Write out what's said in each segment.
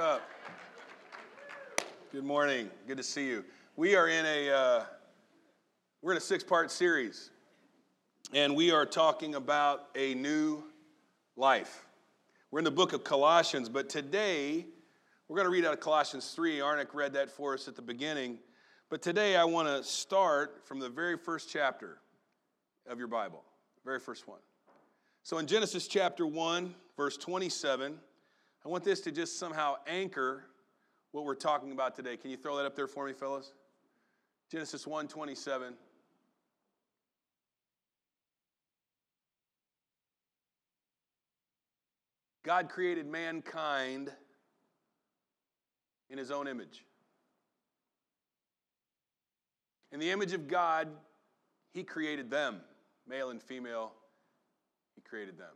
up? Good morning. Good to see you. We are in a uh, we're in a six-part series, and we are talking about a new life. We're in the book of Colossians, but today we're going to read out of Colossians 3. Arnick read that for us at the beginning, but today I want to start from the very first chapter of your Bible, very first one. So in Genesis chapter 1, verse 27, I want this to just somehow anchor what we're talking about today. Can you throw that up there for me, fellas? Genesis 1 27. God created mankind in his own image. In the image of God, he created them, male and female, he created them.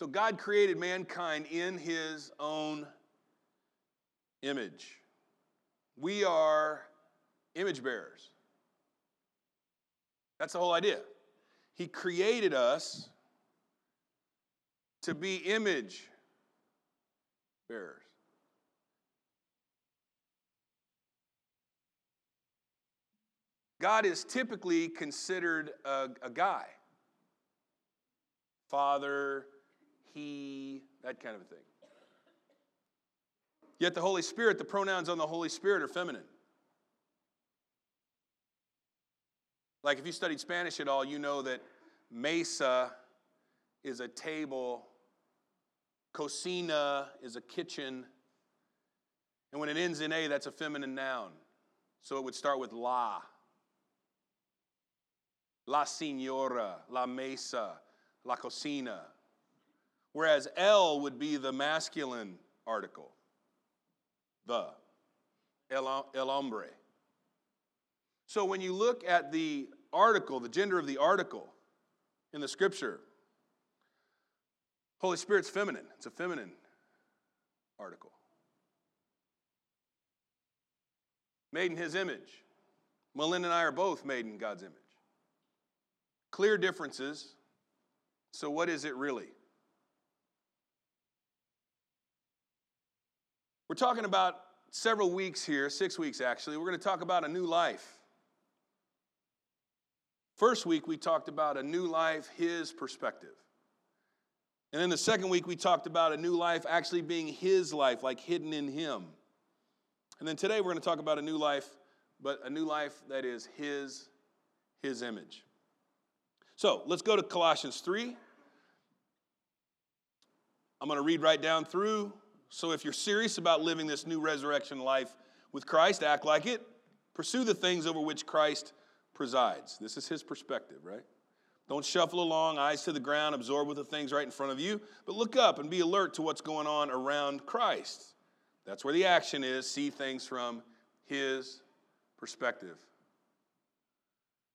So God created mankind in his own image. We are image bearers. That's the whole idea. He created us to be image bearers. God is typically considered a, a guy father, he, that kind of a thing. Yet the Holy Spirit, the pronouns on the Holy Spirit are feminine. Like if you studied Spanish at all, you know that mesa is a table, cocina is a kitchen, and when it ends in A, that's a feminine noun. So it would start with la. La señora, la mesa, la cocina. Whereas el would be the masculine article, the, el, el hombre. So when you look at the article, the gender of the article in the scripture, Holy Spirit's feminine. It's a feminine article. Made in his image. Melinda and I are both made in God's image. Clear differences. So, what is it really? We're talking about several weeks here, six weeks actually. We're going to talk about a new life. First week, we talked about a new life, his perspective. And then the second week, we talked about a new life actually being his life, like hidden in him. And then today, we're going to talk about a new life, but a new life that is his, his image. So let's go to Colossians 3. I'm going to read right down through so if you're serious about living this new resurrection life with Christ, act like it. Pursue the things over which Christ presides. This is his perspective, right? Don't shuffle along, eyes to the ground, absorb with the things right in front of you, but look up and be alert to what's going on around Christ. That's where the action is. See things from his perspective.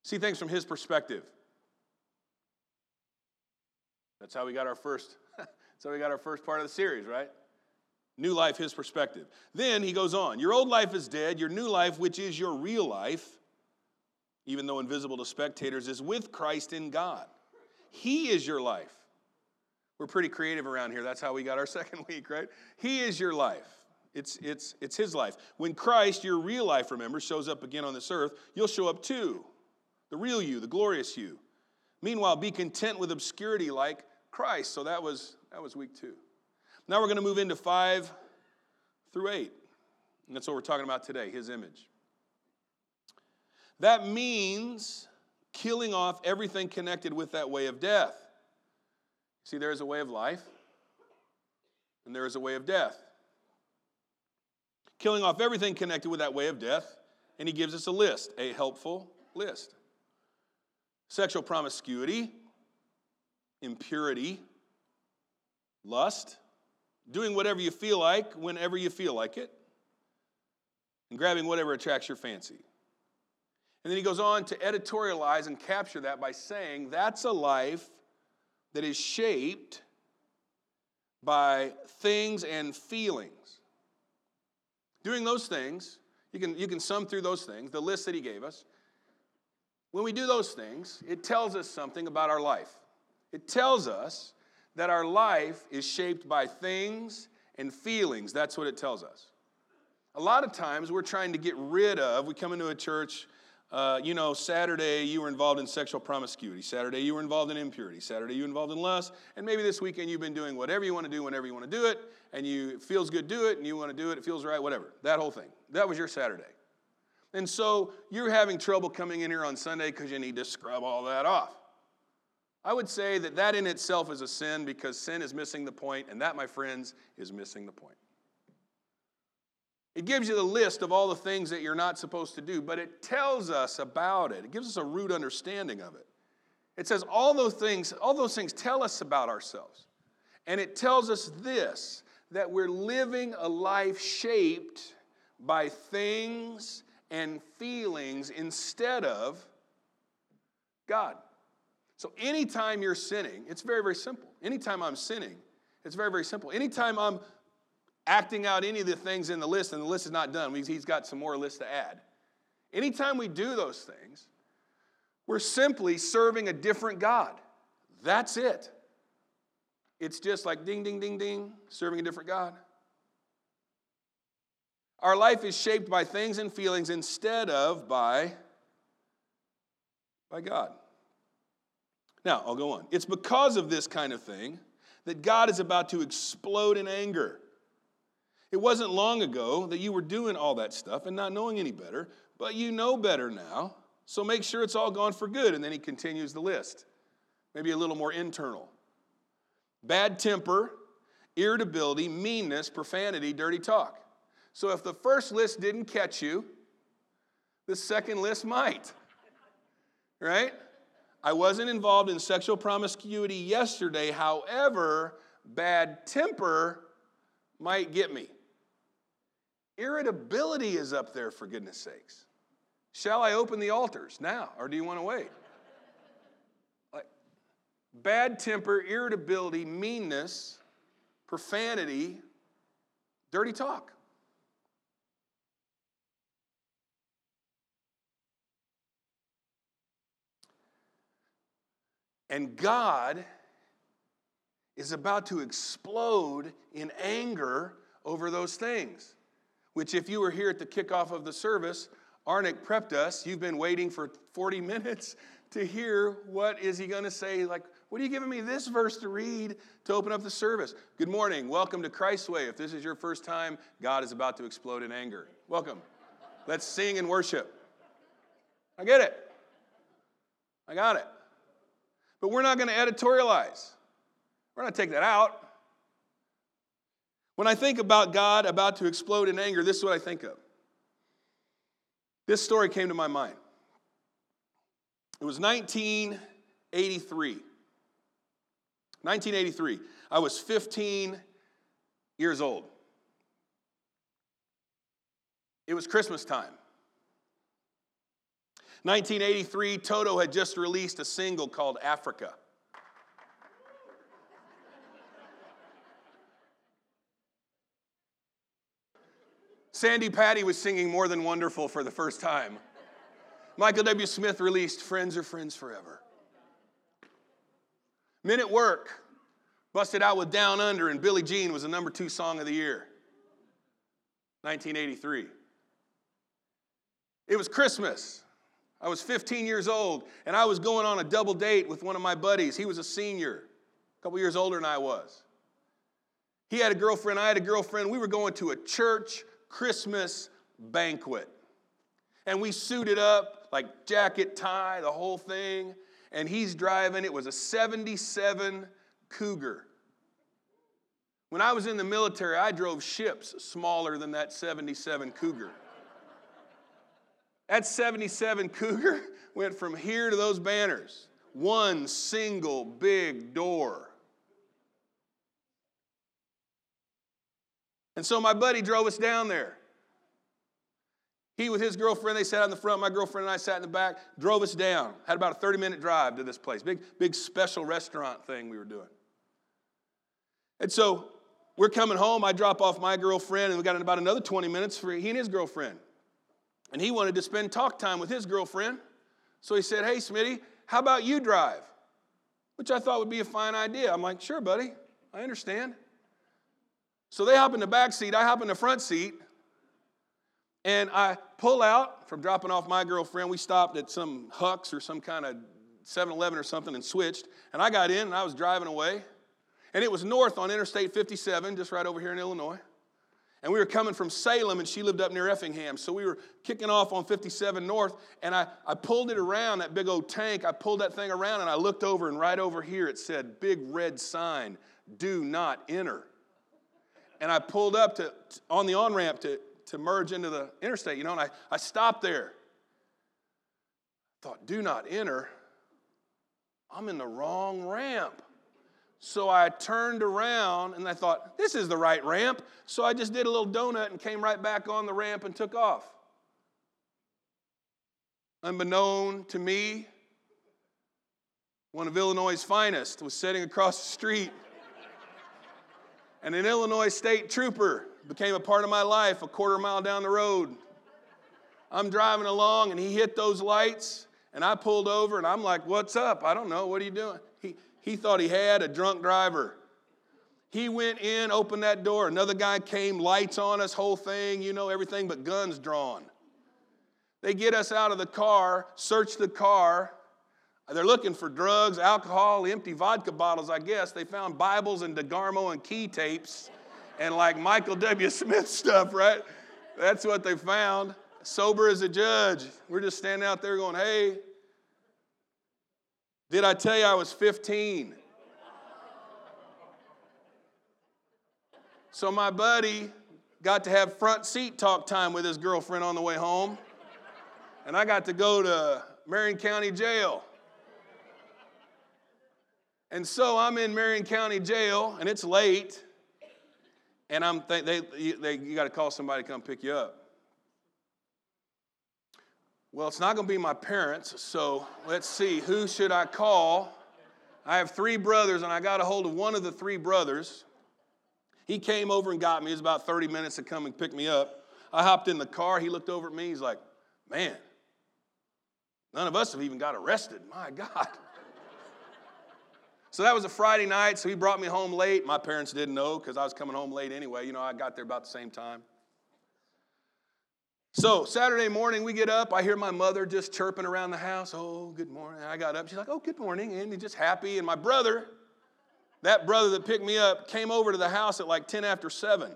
See things from his perspective. That's how we got our first that's how we got our first part of the series, right? New life, his perspective. Then he goes on Your old life is dead, your new life, which is your real life, even though invisible to spectators, is with Christ in God. He is your life. We're pretty creative around here. That's how we got our second week, right? He is your life. It's, it's, it's his life. When Christ, your real life, remember, shows up again on this earth, you'll show up too. The real you, the glorious you. Meanwhile, be content with obscurity like Christ. So that was, that was week two. Now we're going to move into 5 through 8. And that's what we're talking about today his image. That means killing off everything connected with that way of death. See, there is a way of life, and there is a way of death. Killing off everything connected with that way of death, and he gives us a list, a helpful list sexual promiscuity, impurity, lust, doing whatever you feel like whenever you feel like it, and grabbing whatever attracts your fancy. And then he goes on to editorialize and capture that by saying that's a life that is shaped by things and feelings. Doing those things, you can, you can sum through those things, the list that he gave us. When we do those things, it tells us something about our life. It tells us that our life is shaped by things and feelings. That's what it tells us. A lot of times we're trying to get rid of, we come into a church, uh, you know, Saturday you were involved in sexual promiscuity. Saturday you were involved in impurity. Saturday you were involved in lust. And maybe this weekend you've been doing whatever you want to do whenever you want to do it. And you it feels good, do it. And you want to do it, it feels right, whatever. That whole thing. That was your Saturday. And so you're having trouble coming in here on Sunday because you need to scrub all that off. I would say that that in itself is a sin because sin is missing the point, and that, my friends, is missing the point. It gives you the list of all the things that you're not supposed to do, but it tells us about it. It gives us a root understanding of it. It says all those things, all those things tell us about ourselves. And it tells us this that we're living a life shaped by things and feelings instead of God. So anytime you're sinning, it's very, very simple. Anytime I'm sinning, it's very, very simple. Anytime I'm acting out any of the things in the list, and the list is not done. He's got some more lists to add. Anytime we do those things, we're simply serving a different God. That's it. It's just like ding, ding, ding, ding, serving a different God. Our life is shaped by things and feelings instead of by, by God. Now, I'll go on. It's because of this kind of thing that God is about to explode in anger. It wasn't long ago that you were doing all that stuff and not knowing any better, but you know better now. So make sure it's all gone for good. And then he continues the list, maybe a little more internal bad temper, irritability, meanness, profanity, dirty talk. So if the first list didn't catch you, the second list might. Right? I wasn't involved in sexual promiscuity yesterday. However, bad temper might get me. Irritability is up there, for goodness sakes. Shall I open the altars now, or do you want to wait? Like, bad temper, irritability, meanness, profanity, dirty talk. And God is about to explode in anger over those things which, if you were here at the kickoff of the service, Arnick prepped us. You've been waiting for 40 minutes to hear what is he going to say. Like, what are you giving me this verse to read to open up the service? Good morning. Welcome to Christ's Way. If this is your first time, God is about to explode in anger. Welcome. Let's sing and worship. I get it. I got it. But we're not going to editorialize. We're not take that out. When I think about God about to explode in anger, this is what I think of. This story came to my mind. It was 1983. 1983. I was 15 years old. It was Christmas time. 1983, Toto had just released a single called Africa. Sandi Patty was singing More Than Wonderful for the first time. Michael W. Smith released Friends Are Friends Forever. Men at Work busted out with Down Under, and Billie Jean was the number two song of the year. 1983. It was Christmas. I was 15 years old, and I was going on a double date with one of my buddies. He was a senior, a couple years older than I was. He had a girlfriend, I had a girlfriend. We were going to a church Christmas banquet. And we suited up, like jacket, tie, the whole thing. And he's driving, it was a 77 Cougar. When I was in the military, I drove ships smaller than that 77 Cougar. That 77 Cougar went from here to those banners. One single big door. And so my buddy drove us down there. He with his girlfriend, they sat in the front. My girlfriend and I sat in the back, drove us down. Had about a 30 minute drive to this place. Big, big special restaurant thing we were doing. And so we're coming home. I drop off my girlfriend, and we got in about another 20 minutes for he and his girlfriend. And he wanted to spend talk time with his girlfriend. So he said, Hey, Smitty, how about you drive? Which I thought would be a fine idea. I'm like, Sure, buddy, I understand. So they hop in the back seat, I hop in the front seat, and I pull out from dropping off my girlfriend. We stopped at some Hucks or some kind of 7 Eleven or something and switched. And I got in and I was driving away. And it was north on Interstate 57, just right over here in Illinois. And we were coming from Salem, and she lived up near Effingham. So we were kicking off on 57 North, and I, I pulled it around, that big old tank. I pulled that thing around, and I looked over, and right over here it said, big red sign, do not enter. And I pulled up to, on the on ramp to, to merge into the interstate, you know, and I, I stopped there. Thought, do not enter. I'm in the wrong ramp. So I turned around and I thought, this is the right ramp. So I just did a little donut and came right back on the ramp and took off. Unbeknown to me, one of Illinois' finest was sitting across the street. and an Illinois state trooper became a part of my life a quarter mile down the road. I'm driving along and he hit those lights and I pulled over and I'm like, What's up? I don't know. What are you doing? He, he thought he had a drunk driver. He went in, opened that door. Another guy came, lights on us, whole thing, you know, everything but guns drawn. They get us out of the car, search the car. They're looking for drugs, alcohol, empty vodka bottles, I guess. They found Bibles and DeGarmo and Key tapes and like Michael W. Smith stuff, right? That's what they found. Sober as a judge. We're just standing out there going, hey, did I tell you I was 15? So my buddy got to have front seat talk time with his girlfriend on the way home. And I got to go to Marion County Jail. And so I'm in Marion County Jail, and it's late. And I'm th- they, they, you got to call somebody to come pick you up. Well, it's not going to be my parents, so let's see. Who should I call? I have three brothers, and I got a hold of one of the three brothers. He came over and got me. It was about 30 minutes to come and pick me up. I hopped in the car. He looked over at me. He's like, Man, none of us have even got arrested. My God. So that was a Friday night, so he brought me home late. My parents didn't know because I was coming home late anyway. You know, I got there about the same time. So Saturday morning, we get up. I hear my mother just chirping around the house. Oh, good morning. I got up. She's like, oh, good morning. And he's just happy. And my brother, that brother that picked me up, came over to the house at like 10 after 7.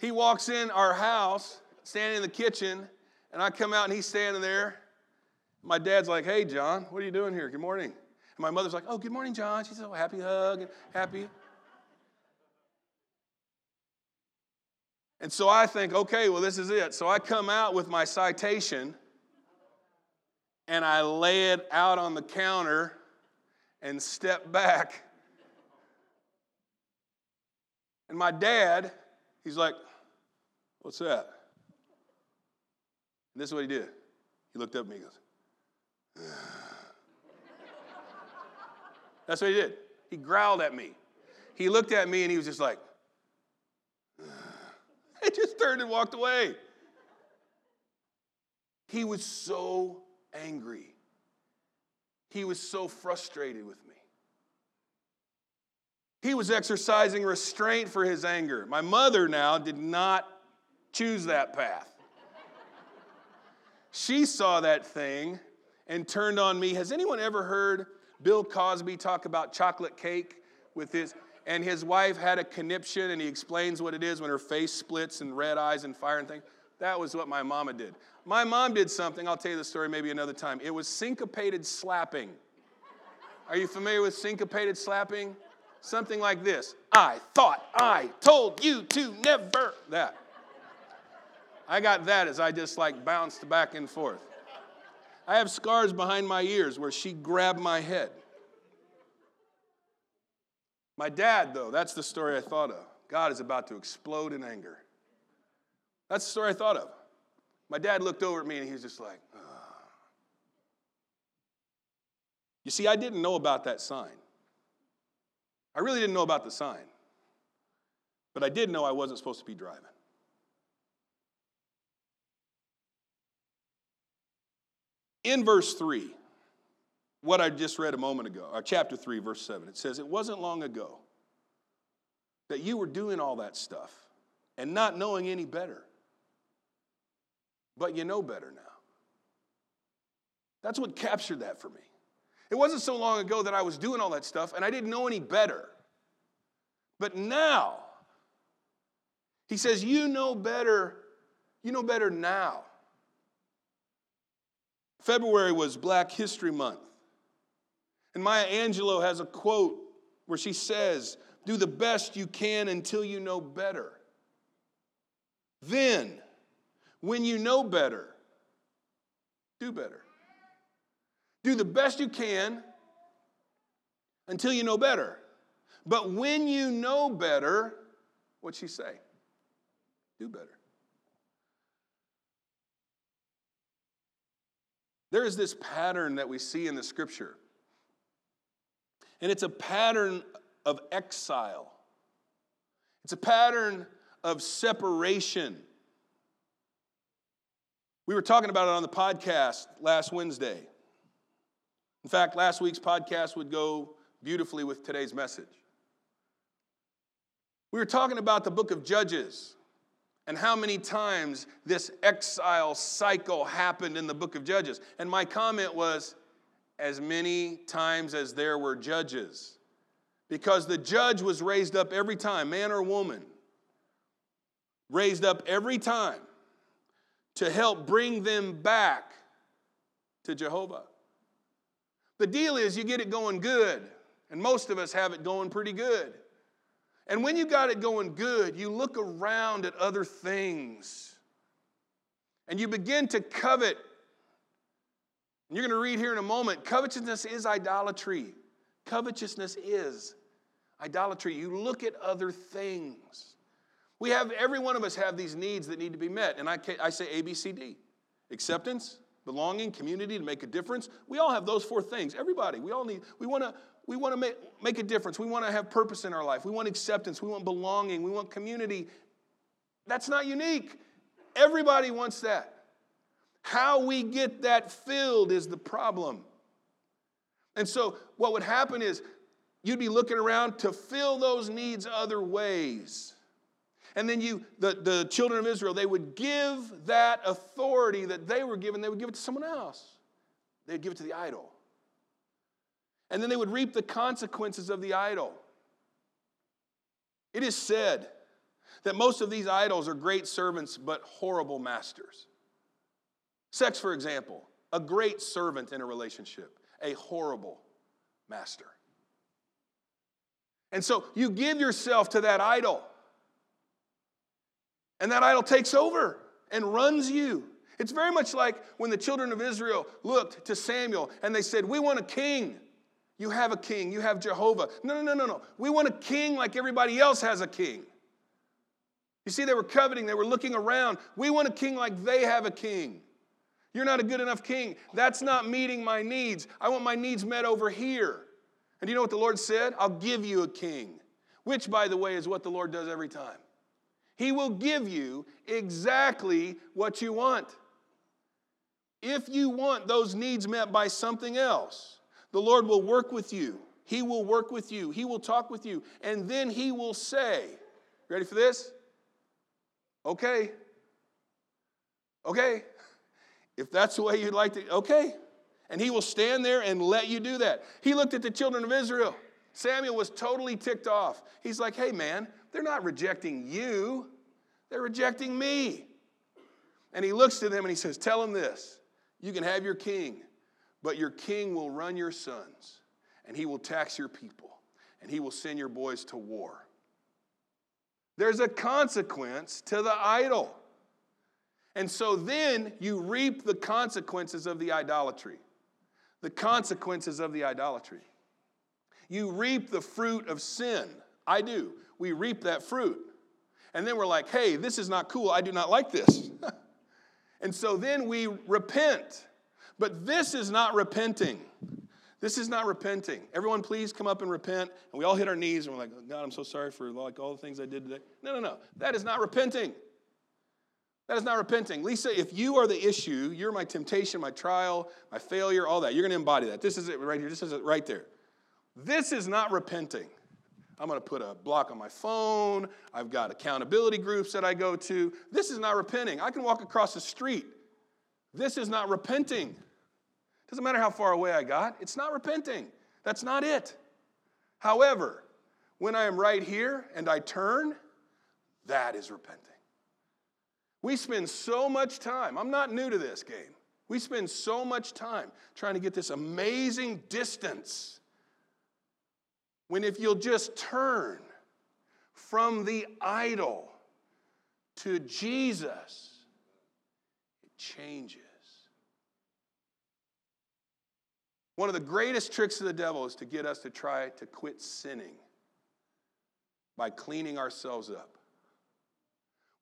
He walks in our house, standing in the kitchen, and I come out and he's standing there. My dad's like, hey, John, what are you doing here? Good morning. And my mother's like, oh, good morning, John. She's so happy hug and happy. And so I think, okay, well, this is it. So I come out with my citation and I lay it out on the counter and step back. And my dad, he's like, What's that? And this is what he did. He looked up at me and goes, That's what he did. He growled at me. He looked at me and he was just like, I just turned and walked away. He was so angry. He was so frustrated with me. He was exercising restraint for his anger. My mother now did not choose that path. She saw that thing and turned on me. Has anyone ever heard Bill Cosby talk about chocolate cake with his and his wife had a conniption and he explains what it is when her face splits and red eyes and fire and things. That was what my mama did. My mom did something, I'll tell you the story maybe another time. It was syncopated slapping. Are you familiar with syncopated slapping? Something like this I thought I told you to never. That. I got that as I just like bounced back and forth. I have scars behind my ears where she grabbed my head. My dad, though, that's the story I thought of. God is about to explode in anger. That's the story I thought of. My dad looked over at me and he was just like, Ugh. You see, I didn't know about that sign. I really didn't know about the sign. But I did know I wasn't supposed to be driving. In verse 3, what I just read a moment ago, or chapter 3, verse 7, it says, It wasn't long ago that you were doing all that stuff and not knowing any better. But you know better now. That's what captured that for me. It wasn't so long ago that I was doing all that stuff and I didn't know any better. But now, he says, You know better. You know better now. February was Black History Month. And Maya Angelou has a quote where she says, Do the best you can until you know better. Then, when you know better, do better. Do the best you can until you know better. But when you know better, what'd she say? Do better. There is this pattern that we see in the scripture, and it's a pattern of exile, it's a pattern of separation. We were talking about it on the podcast last Wednesday. In fact, last week's podcast would go beautifully with today's message. We were talking about the book of Judges and how many times this exile cycle happened in the book of Judges. And my comment was as many times as there were judges. Because the judge was raised up every time, man or woman, raised up every time to help bring them back to Jehovah. The deal is you get it going good, and most of us have it going pretty good. And when you got it going good, you look around at other things and you begin to covet. And you're going to read here in a moment covetousness is idolatry. Covetousness is idolatry. You look at other things. We have, every one of us have these needs that need to be met. And I, I say A, B, C, D acceptance, belonging, community to make a difference. We all have those four things. Everybody, we all need, we want to we want to make, make a difference. We want to have purpose in our life. We want acceptance. We want belonging. We want community. That's not unique. Everybody wants that. How we get that filled is the problem. And so, what would happen is you'd be looking around to fill those needs other ways. And then you, the, the children of Israel, they would give that authority that they were given, they would give it to someone else. They'd give it to the idol. And then they would reap the consequences of the idol. It is said that most of these idols are great servants but horrible masters. Sex, for example, a great servant in a relationship, a horrible master. And so you give yourself to that idol, and that idol takes over and runs you. It's very much like when the children of Israel looked to Samuel and they said, We want a king. You have a king, you have Jehovah. No, no, no, no, no. We want a king like everybody else has a king. You see, they were coveting, they were looking around. We want a king like they have a king. You're not a good enough king. That's not meeting my needs. I want my needs met over here. And do you know what the Lord said? I'll give you a king, which, by the way, is what the Lord does every time. He will give you exactly what you want. If you want those needs met by something else, the Lord will work with you. He will work with you. He will talk with you. And then He will say, Ready for this? Okay. Okay. If that's the way you'd like to, okay. And He will stand there and let you do that. He looked at the children of Israel. Samuel was totally ticked off. He's like, hey, man, they're not rejecting you, they're rejecting me. And he looks to them and he says, Tell them this you can have your king, but your king will run your sons, and he will tax your people, and he will send your boys to war. There's a consequence to the idol. And so then you reap the consequences of the idolatry. The consequences of the idolatry. You reap the fruit of sin. I do. We reap that fruit. And then we're like, hey, this is not cool. I do not like this. and so then we repent. But this is not repenting. This is not repenting. Everyone, please come up and repent. And we all hit our knees and we're like, oh, God, I'm so sorry for like all the things I did today. No, no, no. That is not repenting. That is not repenting. Lisa, if you are the issue, you're my temptation, my trial, my failure, all that. You're going to embody that. This is it right here. This is it right there. This is not repenting. I'm going to put a block on my phone. I've got accountability groups that I go to. This is not repenting. I can walk across the street. This is not repenting. Doesn't matter how far away I got, it's not repenting. That's not it. However, when I am right here and I turn, that is repenting. We spend so much time, I'm not new to this game. We spend so much time trying to get this amazing distance when if you'll just turn from the idol to Jesus, it changes. One of the greatest tricks of the devil is to get us to try to quit sinning by cleaning ourselves up.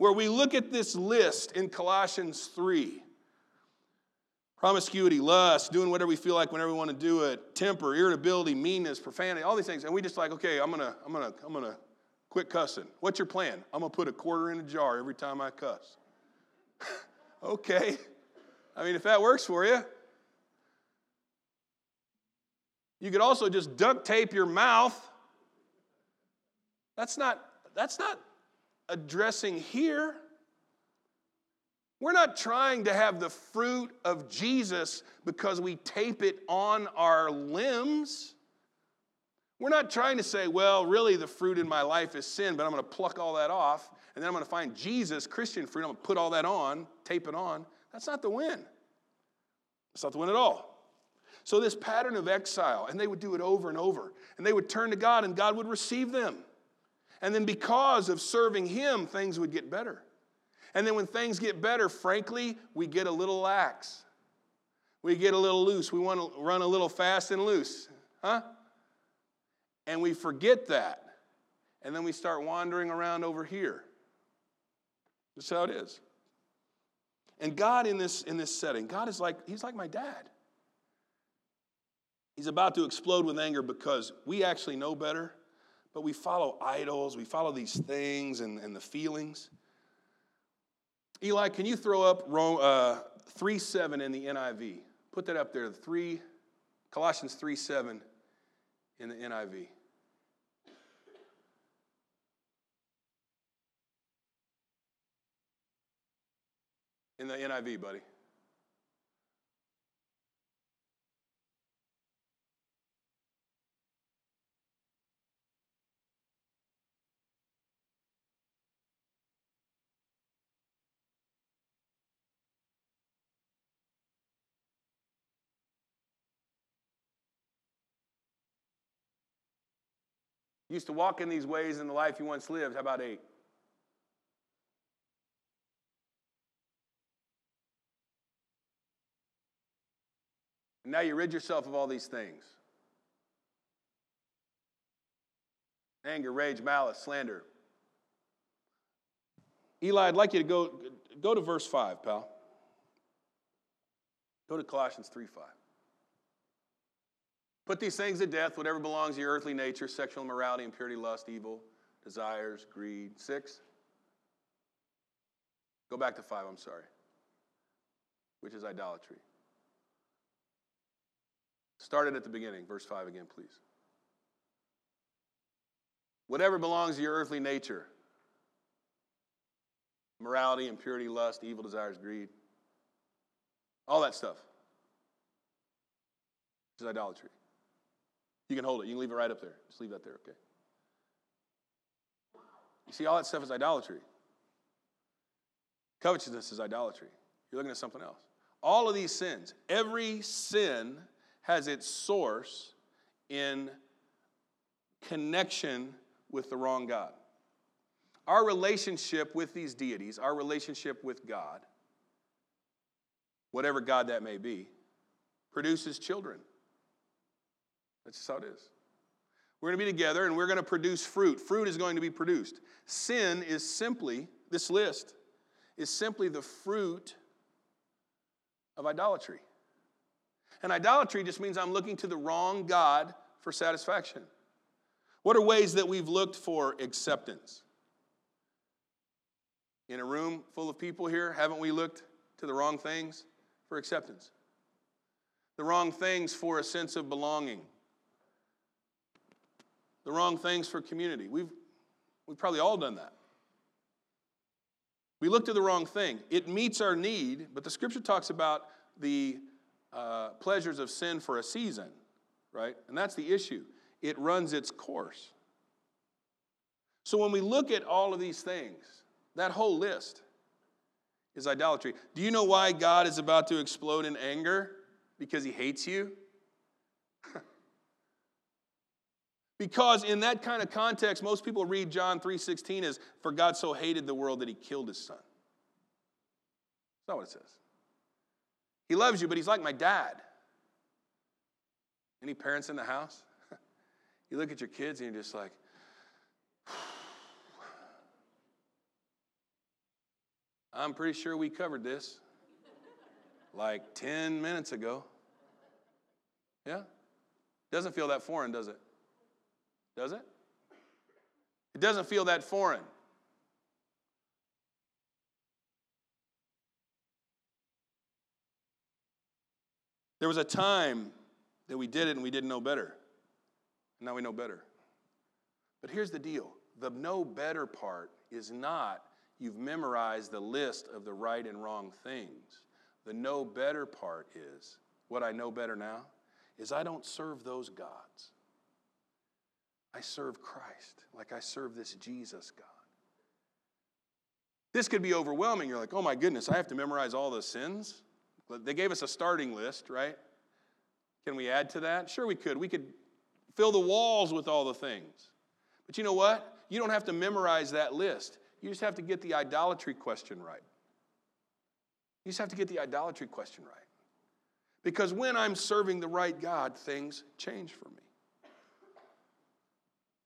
Where we look at this list in Colossians 3 promiscuity, lust, doing whatever we feel like whenever we want to do it, temper, irritability, meanness, profanity, all these things. And we just like, okay, I'm gonna, I'm gonna, I'm gonna quit cussing. What's your plan? I'm gonna put a quarter in a jar every time I cuss. okay. I mean, if that works for you. You could also just duct tape your mouth. That's not, that's not addressing here. We're not trying to have the fruit of Jesus because we tape it on our limbs. We're not trying to say, well, really the fruit in my life is sin, but I'm going to pluck all that off, and then I'm going to find Jesus, Christian fruit, I'm going to put all that on, tape it on. That's not the win. That's not the win at all. So, this pattern of exile, and they would do it over and over, and they would turn to God, and God would receive them. And then, because of serving Him, things would get better. And then when things get better, frankly, we get a little lax. We get a little loose. We want to run a little fast and loose. Huh? And we forget that. And then we start wandering around over here. That's how it is. And God in this, in this setting, God is like, He's like my dad. He's about to explode with anger because we actually know better, but we follow idols, we follow these things and, and the feelings. Eli, can you throw up uh, 3 7 in the NIV? Put that up there, 3, Colossians 3 7 in the NIV. In the NIV, buddy. Used to walk in these ways in the life you once lived. How about eight? And now you rid yourself of all these things anger, rage, malice, slander. Eli, I'd like you to go, go to verse 5, pal. Go to Colossians 3 5. Put these things to death, whatever belongs to your earthly nature sexual immorality, impurity, lust, evil, desires, greed. Six. Go back to five, I'm sorry, which is idolatry. Started at the beginning, verse 5 again, please. Whatever belongs to your earthly nature morality, impurity, lust, evil desires, greed, all that stuff is idolatry. You can hold it. You can leave it right up there. Just leave that there, okay? You see, all that stuff is idolatry. Covetousness is idolatry. You're looking at something else. All of these sins, every sin has its source in connection with the wrong God. Our relationship with these deities, our relationship with God, whatever God that may be, produces children. That's just how it is. We're going to be together and we're going to produce fruit. Fruit is going to be produced. Sin is simply, this list is simply the fruit of idolatry. And idolatry just means I'm looking to the wrong God for satisfaction. What are ways that we've looked for acceptance? In a room full of people here, haven't we looked to the wrong things for acceptance? The wrong things for a sense of belonging the wrong things for community. We've, we've probably all done that. We looked at the wrong thing. It meets our need, but the scripture talks about the uh, pleasures of sin for a season, right? And that's the issue. It runs its course. So when we look at all of these things, that whole list is idolatry. Do you know why God is about to explode in anger? Because he hates you? Because in that kind of context, most people read John 3:16 as for God so hated the world that he killed his son. That's not what it says. He loves you, but he's like my dad. Any parents in the house? you look at your kids and you're just like, I'm pretty sure we covered this like 10 minutes ago. Yeah? Doesn't feel that foreign, does it? Does it? It doesn't feel that foreign. There was a time that we did it and we didn't know better. Now we know better. But here's the deal the know better part is not you've memorized the list of the right and wrong things. The know better part is what I know better now is I don't serve those gods. I serve Christ, like I serve this Jesus God. This could be overwhelming. You're like, oh my goodness, I have to memorize all the sins. They gave us a starting list, right? Can we add to that? Sure, we could. We could fill the walls with all the things. But you know what? You don't have to memorize that list. You just have to get the idolatry question right. You just have to get the idolatry question right. Because when I'm serving the right God, things change for me.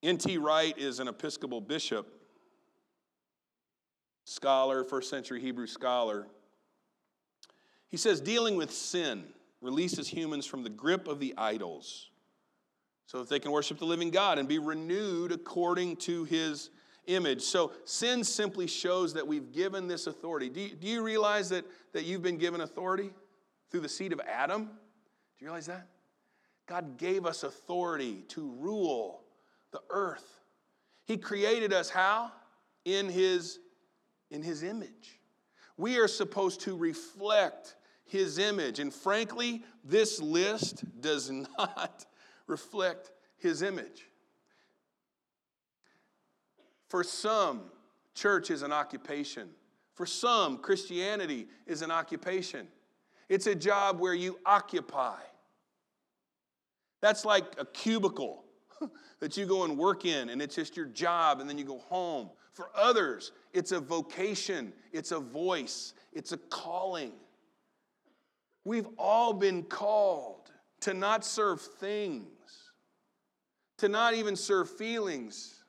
N.T. Wright is an Episcopal bishop, scholar, first century Hebrew scholar. He says, dealing with sin releases humans from the grip of the idols so that they can worship the living God and be renewed according to his image. So sin simply shows that we've given this authority. Do you, do you realize that, that you've been given authority through the seed of Adam? Do you realize that? God gave us authority to rule the earth. He created us how? In his, in his image. We are supposed to reflect his image. And frankly, this list does not reflect his image. For some, church is an occupation. For some, Christianity is an occupation. It's a job where you occupy. That's like a cubicle that you go and work in, and it's just your job, and then you go home. For others, it's a vocation, it's a voice, it's a calling. We've all been called to not serve things, to not even serve feelings,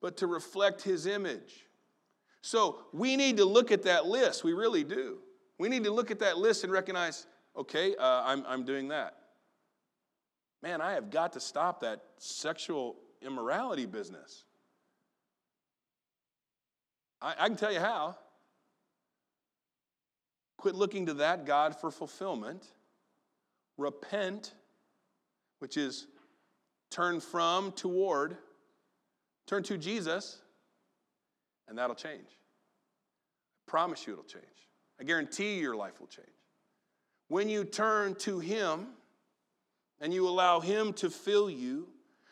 but to reflect His image. So we need to look at that list. We really do. We need to look at that list and recognize okay, uh, I'm, I'm doing that man, I have got to stop that sexual immorality business. I, I can tell you how. Quit looking to that God for fulfillment. Repent, which is turn from, toward, turn to Jesus, and that'll change. I promise you it'll change. I guarantee your life will change. When you turn to Him, and you allow Him to fill you,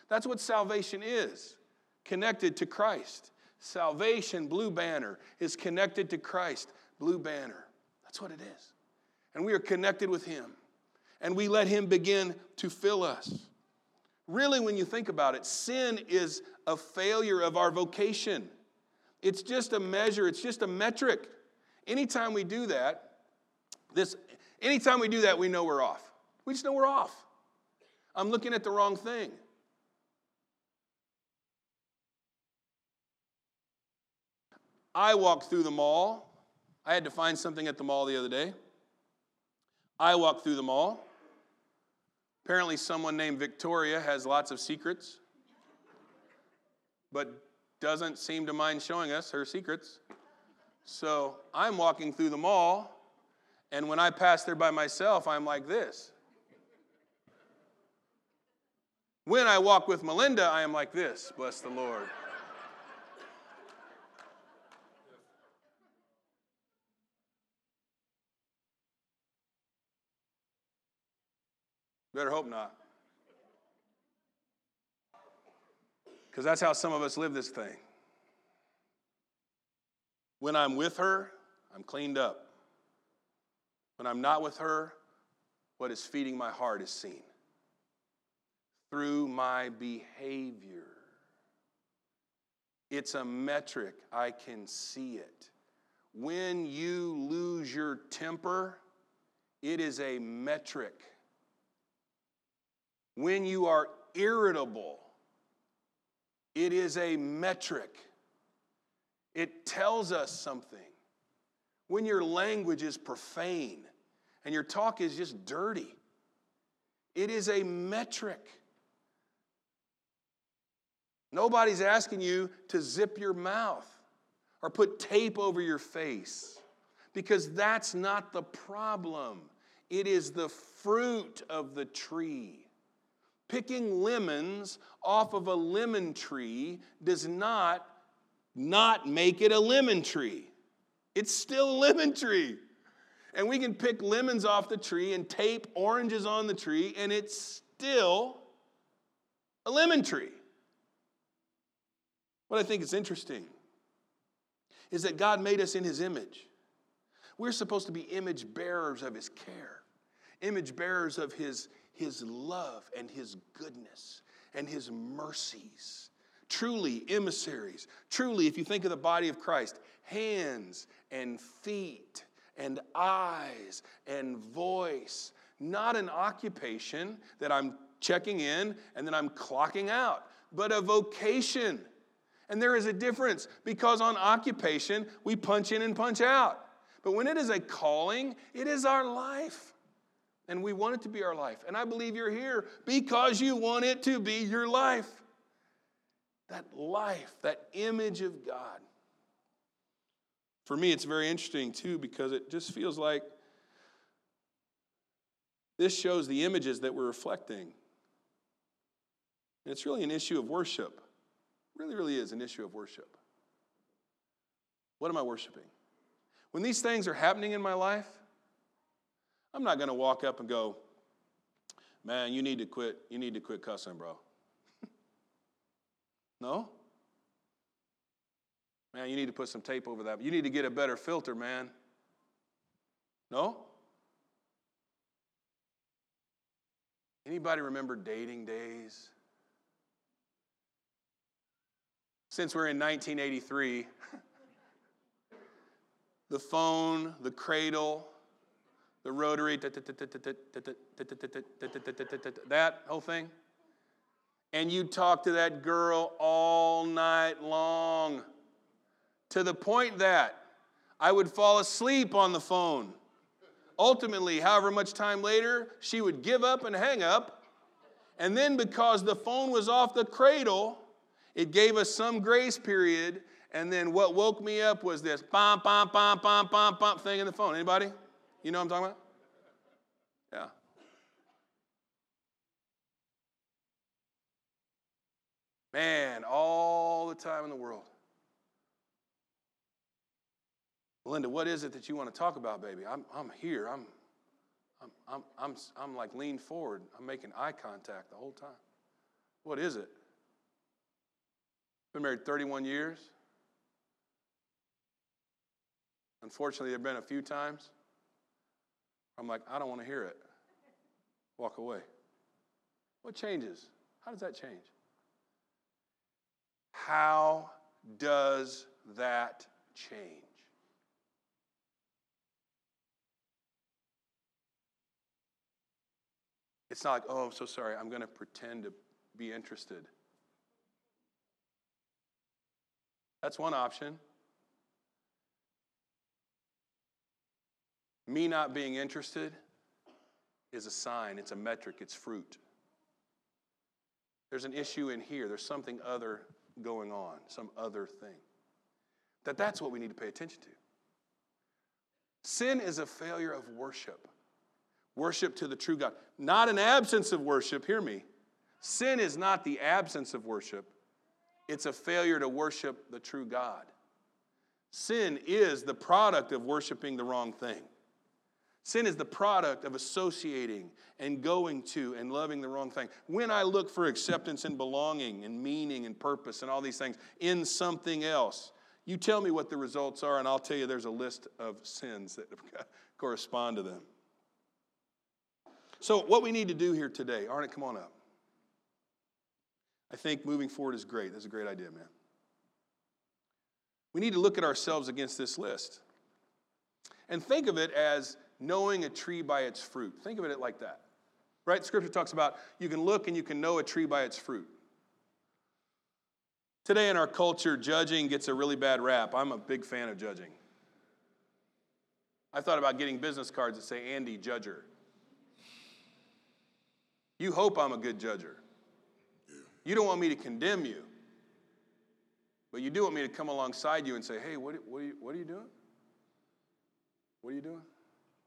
that's what salvation is connected to Christ. Salvation, Blue Banner, is connected to Christ, Blue Banner. That's what it is. And we are connected with Him. And we let Him begin to fill us. Really, when you think about it, sin is a failure of our vocation. It's just a measure, it's just a metric. Anytime we do that, this anytime we do that, we know we're off. We just know we're off. I'm looking at the wrong thing. I walked through the mall. I had to find something at the mall the other day. I walked through the mall. Apparently, someone named Victoria has lots of secrets, but doesn't seem to mind showing us her secrets. So I'm walking through the mall, and when I pass there by myself, I'm like this. When I walk with Melinda, I am like this. Bless the Lord. Better hope not. Because that's how some of us live this thing. When I'm with her, I'm cleaned up. When I'm not with her, what is feeding my heart is seen through my behavior. It's a metric, I can see it. When you lose your temper, it is a metric. When you are irritable, it is a metric. It tells us something. When your language is profane and your talk is just dirty, it is a metric. Nobody's asking you to zip your mouth or put tape over your face because that's not the problem. It is the fruit of the tree. Picking lemons off of a lemon tree does not not make it a lemon tree. It's still a lemon tree. And we can pick lemons off the tree and tape oranges on the tree, and it's still a lemon tree. What I think is interesting is that God made us in His image. We're supposed to be image bearers of His care, image bearers of His, His love and His goodness and His mercies. Truly, emissaries. Truly, if you think of the body of Christ, hands and feet and eyes and voice. Not an occupation that I'm checking in and then I'm clocking out, but a vocation. And there is a difference because on occupation, we punch in and punch out. But when it is a calling, it is our life. And we want it to be our life. And I believe you're here because you want it to be your life. That life, that image of God. For me, it's very interesting too because it just feels like this shows the images that we're reflecting. And it's really an issue of worship. Really, really is an issue of worship. What am I worshiping? When these things are happening in my life, I'm not going to walk up and go, man, you need to quit. You need to quit cussing, bro. no? Man, you need to put some tape over that. You need to get a better filter, man. No? Anybody remember dating days? Since we're in 1983, the phone, the cradle, the rotary, that whole thing. And you talk to that girl all night long to the point that I would fall asleep on the phone. Ultimately, however much time later, she would give up and hang up. And then, because the phone was off the cradle, it gave us some grace period. And then what woke me up was this bom, bom, bom, bom, bom, bom thing in the phone. Anybody? You know what I'm talking about? Yeah. Man, all the time in the world. Linda, what is it that you want to talk about, baby? I'm, I'm here. I'm, I'm, I'm, I'm, I'm like leaned forward. I'm making eye contact the whole time. What is it? Been married 31 years. Unfortunately, there have been a few times I'm like, I don't want to hear it. Walk away. What changes? How does that change? How does that change? It's not like, oh, I'm so sorry, I'm going to pretend to be interested. That's one option. Me not being interested is a sign, it's a metric, it's fruit. There's an issue in here, there's something other going on, some other thing. That that's what we need to pay attention to. Sin is a failure of worship. Worship to the true God. Not an absence of worship, hear me. Sin is not the absence of worship, it's a failure to worship the true God. Sin is the product of worshiping the wrong thing. Sin is the product of associating and going to and loving the wrong thing. When I look for acceptance and belonging and meaning and purpose and all these things in something else, you tell me what the results are, and I'll tell you there's a list of sins that correspond to them. So, what we need to do here today, Arnett, come on up. I think moving forward is great. That's a great idea, man. We need to look at ourselves against this list and think of it as knowing a tree by its fruit. Think of it like that. Right? Scripture talks about you can look and you can know a tree by its fruit. Today in our culture, judging gets a really bad rap. I'm a big fan of judging. I thought about getting business cards that say Andy Judger. You hope I'm a good judger. You don't want me to condemn you, but you do want me to come alongside you and say, hey, what, what, are, you, what are you doing? What are you doing?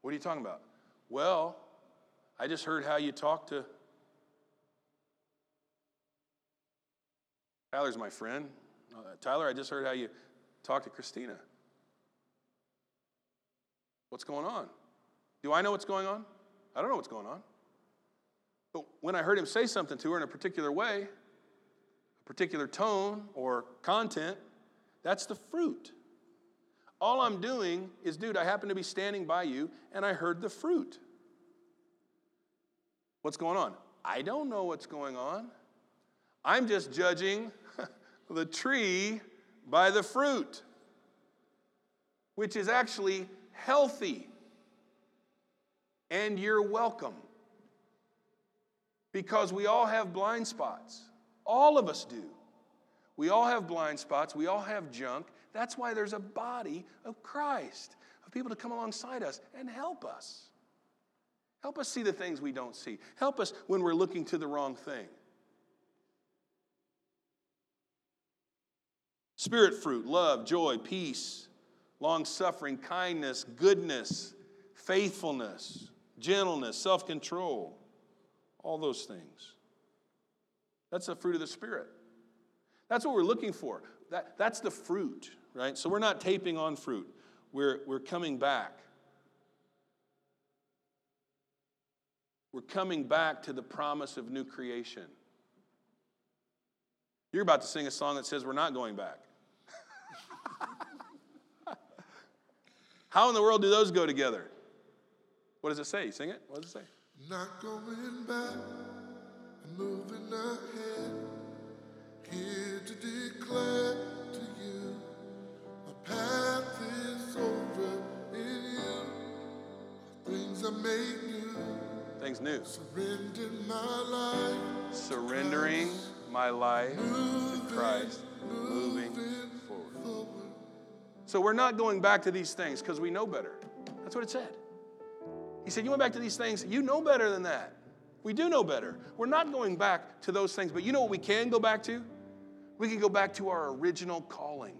What are you talking about? Well, I just heard how you talked to Tyler's my friend. Uh, Tyler, I just heard how you talked to Christina. What's going on? Do I know what's going on? I don't know what's going on. But when I heard him say something to her in a particular way, particular tone or content, that's the fruit. All I'm doing is, dude, I happen to be standing by you and I heard the fruit. What's going on? I don't know what's going on. I'm just judging the tree by the fruit, which is actually healthy. And you're welcome. Because we all have blind spots. All of us do. We all have blind spots. We all have junk. That's why there's a body of Christ, of people to come alongside us and help us. Help us see the things we don't see. Help us when we're looking to the wrong thing. Spirit fruit, love, joy, peace, long suffering, kindness, goodness, faithfulness, gentleness, self control, all those things. That's the fruit of the Spirit. That's what we're looking for. That, that's the fruit, right? So we're not taping on fruit, we're, we're coming back. We're coming back to the promise of new creation. You're about to sing a song that says we're not going back. How in the world do those go together? What does it say? Sing it. What does it say? Not going back, moving ahead. Here to declare to you, my path is over in you. Things are made new. Things new. Surrendering my life. Surrendering my life to Christ. Moving forward. So we're not going back to these things because we know better. That's what it said. He said, You went back to these things, you know better than that. We do know better. We're not going back to those things, but you know what we can go back to? We can go back to our original calling.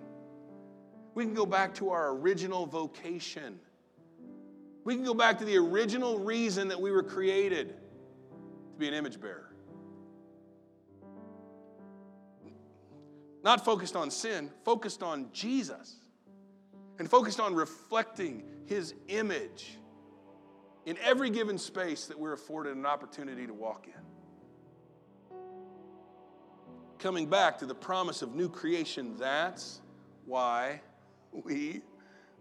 We can go back to our original vocation. We can go back to the original reason that we were created to be an image bearer. Not focused on sin, focused on Jesus, and focused on reflecting his image in every given space that we're afforded an opportunity to walk in. Coming back to the promise of new creation, that's why we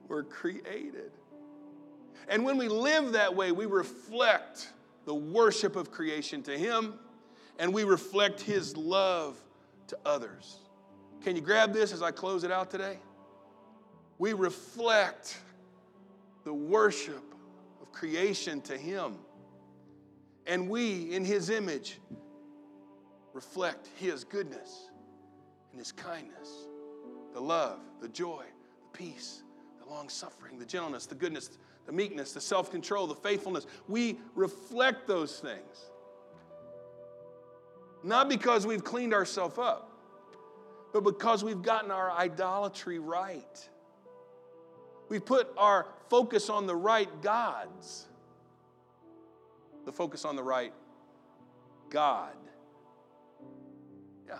were created. And when we live that way, we reflect the worship of creation to Him and we reflect His love to others. Can you grab this as I close it out today? We reflect the worship creation to Him. And we, in His image, reflect His goodness and His kindness, the love, the joy, the peace, the long suffering, the gentleness, the goodness, the meekness, the self control, the faithfulness. We reflect those things. Not because we've cleaned ourselves up, but because we've gotten our idolatry right. We put our focus on the right gods. The focus on the right God. Yeah.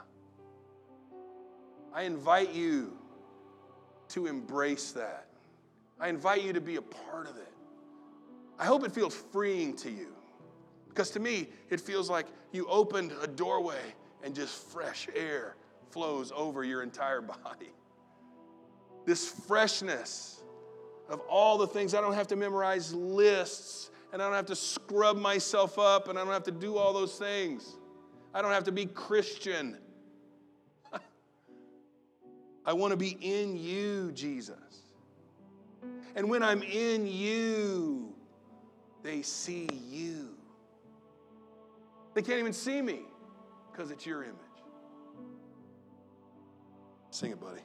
I invite you to embrace that. I invite you to be a part of it. I hope it feels freeing to you because to me, it feels like you opened a doorway and just fresh air flows over your entire body. This freshness of all the things, I don't have to memorize lists and I don't have to scrub myself up and I don't have to do all those things. I don't have to be Christian. I want to be in you, Jesus. And when I'm in you, they see you. They can't even see me because it's your image. Sing it, buddy.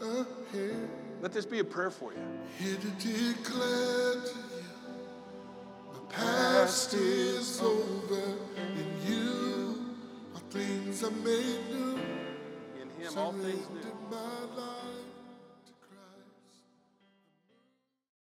Let this be a prayer for you. Here to declare to you, my past is over. In you, all things are made new. In Him, all things new.